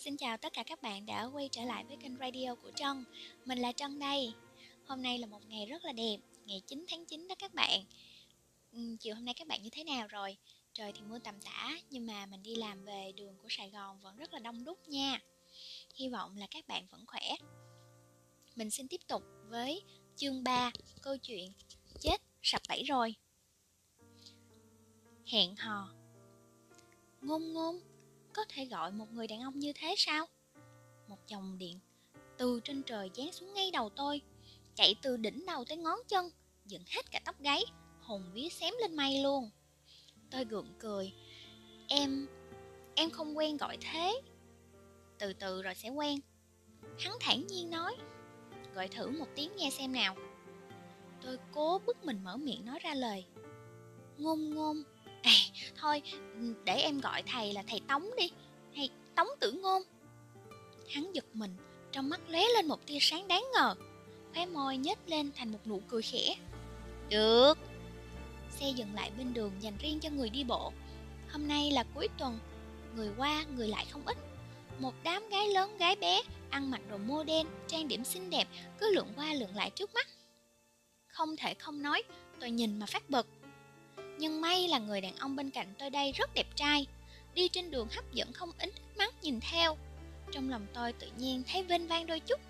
Xin chào tất cả các bạn đã quay trở lại với kênh radio của Trân. Mình là Trân đây. Hôm nay là một ngày rất là đẹp, Ngày 9 tháng 9 đó các bạn. Ừ, chiều hôm nay các bạn như thế nào rồi? Trời thì mưa tầm tã, Nhưng mà mình đi làm về đường của Sài Gòn vẫn rất là đông đúc nha. Hy vọng là các bạn vẫn khỏe. Mình xin tiếp tục với chương 3 Câu chuyện Chết sập bẫy rồi. Hẹn hò. Ngôn ngôn có thể gọi một người đàn ông như thế sao? Một dòng điện từ trên trời giáng xuống ngay đầu tôi, chạy từ đỉnh đầu tới ngón chân, dựng hết cả tóc gáy, hồn vía xém lên mây luôn. Tôi gượng cười, em, em không quen gọi thế. Từ từ rồi sẽ quen. Hắn thản nhiên nói, gọi thử một tiếng nghe xem nào. Tôi cố bức mình mở miệng nói ra lời. Ngôn ngôn, À, thôi, ừ, để em gọi thầy là thầy Tống đi. Hay Tống Tử Ngôn. Hắn giật mình, trong mắt lóe lên một tia sáng đáng ngờ. Khóe môi nhếch lên thành một nụ cười khẽ. Được. Xe dừng lại bên đường dành riêng cho người đi bộ. Hôm nay là cuối tuần Người qua, người lại không ít. Một đám gái lớn, gái bé Ăn mặc đồ mô đen, trang điểm xinh đẹp Cứ lượn qua lượn lại trước mắt. Không thể không nói Tôi nhìn mà phát bực nhưng may là người đàn ông bên cạnh tôi đây rất đẹp trai. Đi trên đường hấp dẫn không ít mắt nhìn theo. Trong lòng tôi tự nhiên thấy vinh vang đôi chút.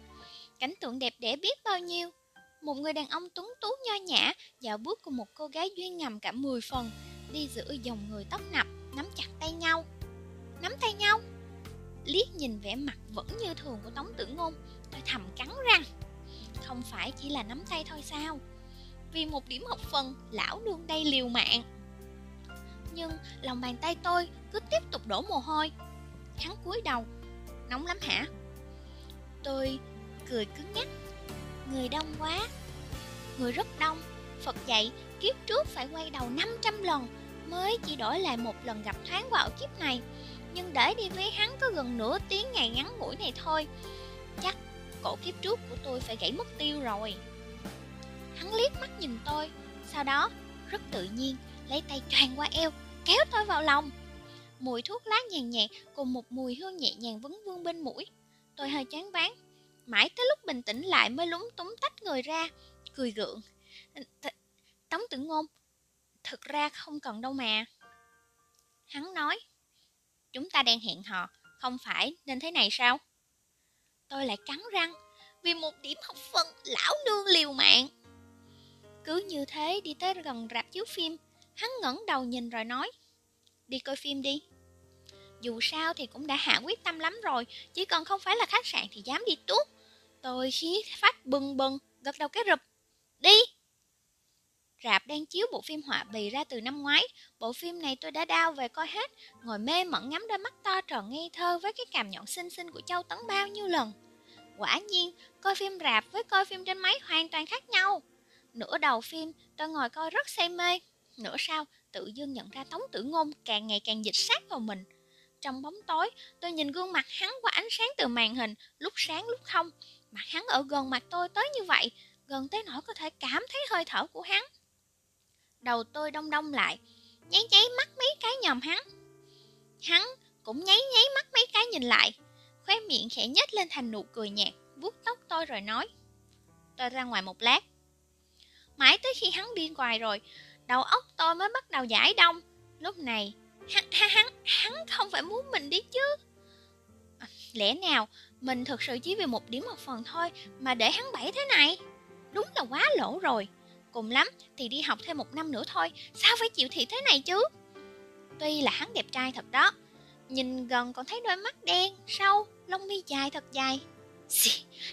Cảnh tượng đẹp đẽ biết bao nhiêu. Một người đàn ông tuấn tú nho nhã, Dạo bước cùng một cô gái duyên ngầm cả 10 phần, Đi giữa dòng người tóc nập, Nắm chặt tay nhau. Nắm tay nhau. Liếc nhìn vẻ mặt vẫn như thường của Tống Tử Ngôn, Tôi thầm cắn răng. Không phải chỉ là nắm tay thôi sao? Vì một điểm học phần lão nương đây liều mạng. Nhưng lòng bàn tay tôi cứ tiếp tục đổ mồ hôi. Hắn cúi đầu, nóng lắm hả? Tôi cười cứng nhắc. Người đông quá, người rất đông. Phật dạy, kiếp trước phải quay đầu 500 lần mới chỉ đổi lại một lần gặp thoáng qua ở kiếp này. Nhưng để đi với hắn có gần nửa tiếng ngày ngắn ngủi này thôi, chắc cổ kiếp trước của tôi phải gãy mất tiêu rồi. Hắn liếc mắt nhìn tôi. Sau đó, rất tự nhiên, Lấy tay choàng qua eo, Kéo tôi vào lòng. Mùi thuốc lá nhàn nhạt Cùng một mùi hương nhẹ nhàng vấn vương bên mũi. Tôi hơi chán ván Mãi tới lúc bình tĩnh lại mới lúng túng tách người ra, Cười gượng. Tống tử ngôn, Thực ra không cần đâu mà. Hắn nói, Chúng ta đang hẹn hò, Không phải nên thế này sao? Tôi lại cắn răng, Vì một điểm học phần Lão nương liều mạng cứ như thế đi tới gần rạp chiếu phim. Hắn ngẩng đầu nhìn rồi nói Đi coi phim đi. Dù sao thì cũng đã hạ quyết tâm lắm rồi Chỉ cần không phải là khách sạn thì dám đi tuốt. Tôi khí phát bừng bừng Gật đầu cái rụp. Đi. Rạp đang chiếu bộ phim họa bì ra từ năm ngoái. Bộ phim này tôi đã đau về coi hết Ngồi mê mẩn ngắm đôi mắt to tròn ngây thơ Với cái cằm nhọn xinh xinh của Châu Tấn bao nhiêu lần. Quả nhiên, coi phim rạp với coi phim trên máy hoàn toàn khác nhau. Nửa đầu phim, tôi ngồi coi rất say mê. Nửa sau, tự dưng nhận ra Tống Tử Ngôn càng ngày càng dịch sát vào mình. Trong bóng tối, tôi nhìn gương mặt hắn qua ánh sáng từ màn hình, lúc sáng lúc không. Mặt hắn ở gần mặt tôi tới như vậy, gần tới nỗi có thể cảm thấy hơi thở của hắn. Đầu tôi đông đông lại, nháy nháy mắt mấy cái nhòm hắn. Hắn cũng nháy nháy mắt mấy cái nhìn lại, khóe miệng khẽ nhếch lên thành nụ cười nhạt, vuốt tóc tôi rồi nói. Tôi ra ngoài một lát. Mãi tới khi hắn điên quài rồi Đầu óc tôi mới bắt đầu giải đông. Lúc này hắn, hắn, hắn không phải muốn mình đi chứ. À, Lẽ nào mình thực sự chỉ vì một điểm một phần thôi Mà để hắn bẫy thế này? Đúng là quá lỗ rồi. Cùng lắm thì đi học thêm một năm nữa thôi Sao phải chịu thiệt thế này chứ? Tuy là hắn đẹp trai thật đó Nhìn gần còn thấy đôi mắt đen, sâu, lông mi dài thật dài.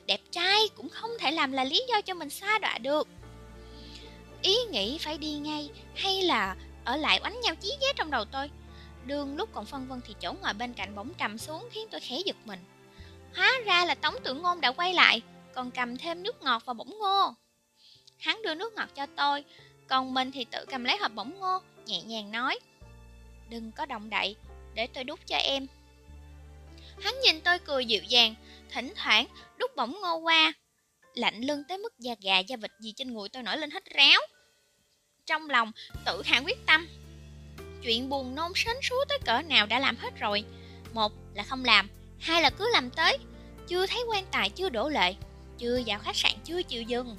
Đẹp trai cũng không thể làm là lý do cho mình xa đọa được. Ý nghĩ phải đi ngay hay là ở lại oánh nhau chí ghét trong đầu tôi? Đương lúc còn phân vân thì chỗ ngồi bên cạnh bỗng trầm xuống khiến tôi khẽ giật mình. Hóa ra là Tống Tử Ngôn đã quay lại, Còn cầm thêm nước ngọt và bỗng ngô. Hắn đưa nước ngọt cho tôi, Còn mình thì tự cầm lấy hộp bỗng ngô, Nhẹ nhàng nói, Đừng có động đậy, Để tôi đút cho em. Hắn nhìn tôi cười dịu dàng, Thỉnh thoảng đút bỗng ngô qua. Lạnh lưng tới mức da gà da vịt gì trên người tôi nổi lên hết ráo. Trong lòng tự hạ quyết tâm. Chuyện buồn nôn sến súa tới cỡ nào đã làm hết rồi. Một là không làm hai là cứ làm tới. Chưa thấy quan tài chưa đổ lệ chưa vào khách sạn chưa chịu dừng.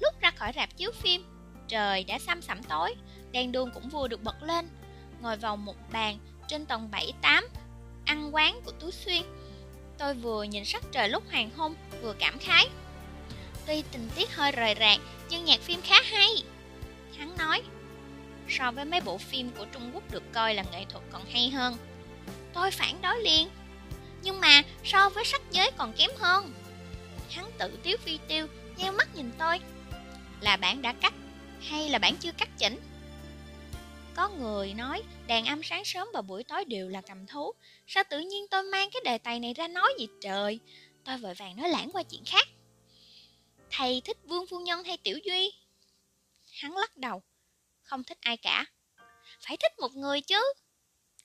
Lúc ra khỏi rạp chiếu phim trời đã xăm sẩm tối đèn đường cũng vừa được bật lên. Ngồi vào một bàn trên tầng 7 8 ăn quán của Tú Xuyên. Tôi vừa nhìn sắc trời lúc hoàng hôn, vừa cảm khái. Tuy tình tiết hơi rời rạc, nhưng nhạc phim khá hay. Hắn nói, so với mấy bộ phim của Trung Quốc được coi là nghệ thuật còn hay hơn. Tôi phản đối liền. Nhưng mà so với sách giới còn kém hơn. Hắn tự tiếu phi tiêu, nheo mắt nhìn tôi. Là bạn đã cắt hay là bạn chưa cắt chỉnh? Có người nói đàn âm sáng sớm và buổi tối đều là cầm thú Sao tự nhiên tôi mang cái đề tài này ra nói gì trời Tôi vội vàng nói lãng qua chuyện khác Thầy thích Vương Phu Nhân hay Tiểu Duy Hắn lắc đầu Không thích ai cả Phải thích một người chứ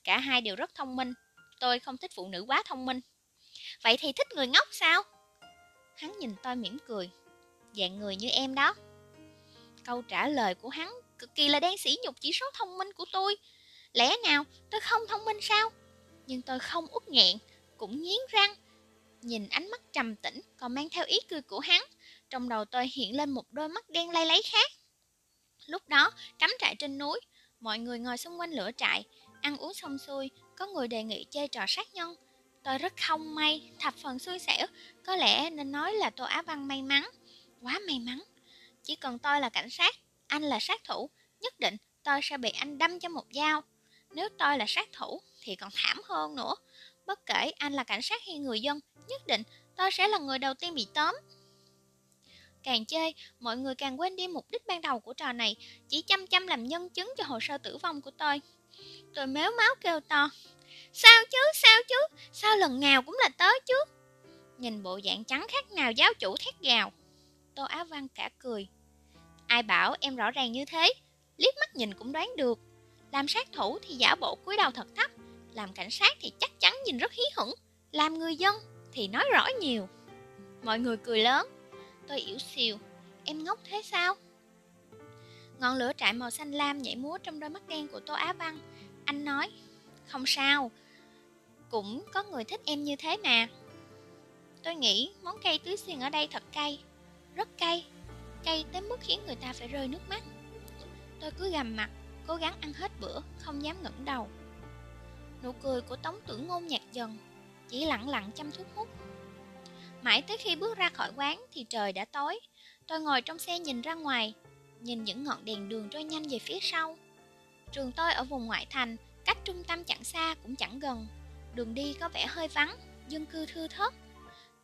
Cả hai đều rất thông minh Tôi không thích phụ nữ quá thông minh Vậy thì thích người ngốc sao Hắn nhìn tôi mỉm cười Dạng người như em đó Câu trả lời của hắn cực kỳ là đang sỉ nhục chỉ số thông minh của tôi. Lẽ nào tôi không thông minh sao? Nhưng tôi không uất nghẹn, cũng nghiến răng. Nhìn ánh mắt trầm tĩnh còn mang theo ý cười của hắn, trong đầu tôi hiện lên một đôi mắt đen lay lấy khác. Lúc đó, cắm trại trên núi, mọi người ngồi xung quanh lửa trại, ăn uống xong xuôi, có người đề nghị chơi trò sát nhân. Tôi rất không may, thập phần xui xẻo, có lẽ nên nói là Tô Á Văn may mắn. Quá may mắn. Chỉ cần tôi là cảnh sát, anh là sát thủ, nhất định tôi sẽ bị anh đâm cho một dao. Nếu tôi là sát thủ thì còn thảm hơn nữa. Bất kể anh là cảnh sát hay người dân, nhất định tôi sẽ là người đầu tiên bị tóm. Càng chơi, mọi người càng quên đi mục đích ban đầu của trò này, chỉ chăm chăm làm nhân chứng cho hồ sơ tử vong của tôi. Tôi méo máu kêu to. Sao chứ, sao chứ, sao lần nào cũng là tới chứ. Nhìn bộ dạng trắng khác nào giáo chủ thét gào. Tô Á Văn cả cười. Ai bảo em rõ ràng như thế Liếc mắt nhìn cũng đoán được Làm sát thủ thì giả bộ cúi đầu thật thấp làm cảnh sát thì chắc chắn nhìn rất hí hửng. Làm người dân thì nói rõ nhiều. Mọi người cười lớn. Tôi yếu xìu. Em ngốc thế sao? Ngọn lửa trại màu xanh lam nhảy múa trong đôi mắt đen của Tô Á Văn. Anh nói Không sao. Cũng có người thích em như thế mà. Tôi nghĩ món cây tứ xuyên ở đây thật cay Rất cay. Cay tới mức khiến người ta phải rơi nước mắt. Tôi cứ gầm mặt, cố gắng ăn hết bữa, không dám ngẩng đầu. Nụ cười của Tống Tử Ngôn nhạt dần, chỉ lặng lặng chăm thuốc hút. Mãi tới khi bước ra khỏi quán thì trời đã tối. Tôi ngồi trong xe nhìn ra ngoài, nhìn những ngọn đèn đường trôi nhanh về phía sau. Trường tôi ở vùng ngoại thành, cách trung tâm chẳng xa cũng chẳng gần. Đường đi có vẻ hơi vắng, dân cư thưa thớt.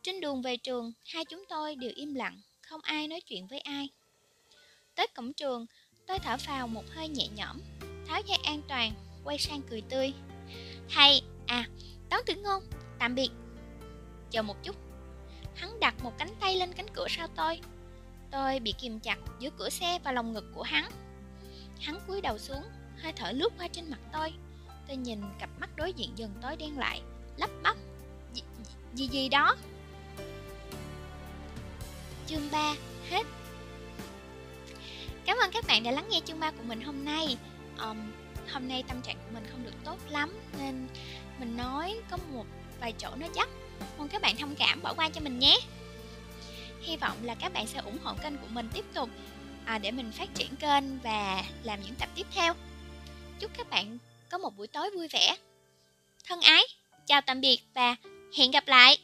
Trên đường về trường, hai chúng tôi đều im lặng, không ai nói chuyện với ai. Tới cổng trường, tôi thở vào một hơi nhẹ nhõm, tháo dây an toàn, quay sang cười tươi hay à, Tống Tử Ngôn, tạm biệt. Chờ một chút. Hắn đặt một cánh tay lên cánh cửa sau tôi. Tôi bị kìm chặt giữa cửa xe và lòng ngực của hắn. Hắn cúi đầu xuống, hơi thở lướt qua trên mặt tôi. Tôi nhìn cặp mắt đối diện dần tối đen lại, lắp bắp. Gì, gì gì đó? Chương 3 hết Cảm ơn các bạn đã lắng nghe chương 3 của mình hôm nay um, Hôm nay tâm trạng của mình không được tốt lắm Nên mình nói có một vài chỗ nó dắt. Mong các bạn thông cảm bỏ qua cho mình nhé. Hy vọng là các bạn sẽ ủng hộ kênh của mình tiếp tục à, Để mình phát triển kênh và làm những tập tiếp theo. Chúc các bạn có một buổi tối vui vẻ. Thân ái, chào tạm biệt và hẹn gặp lại!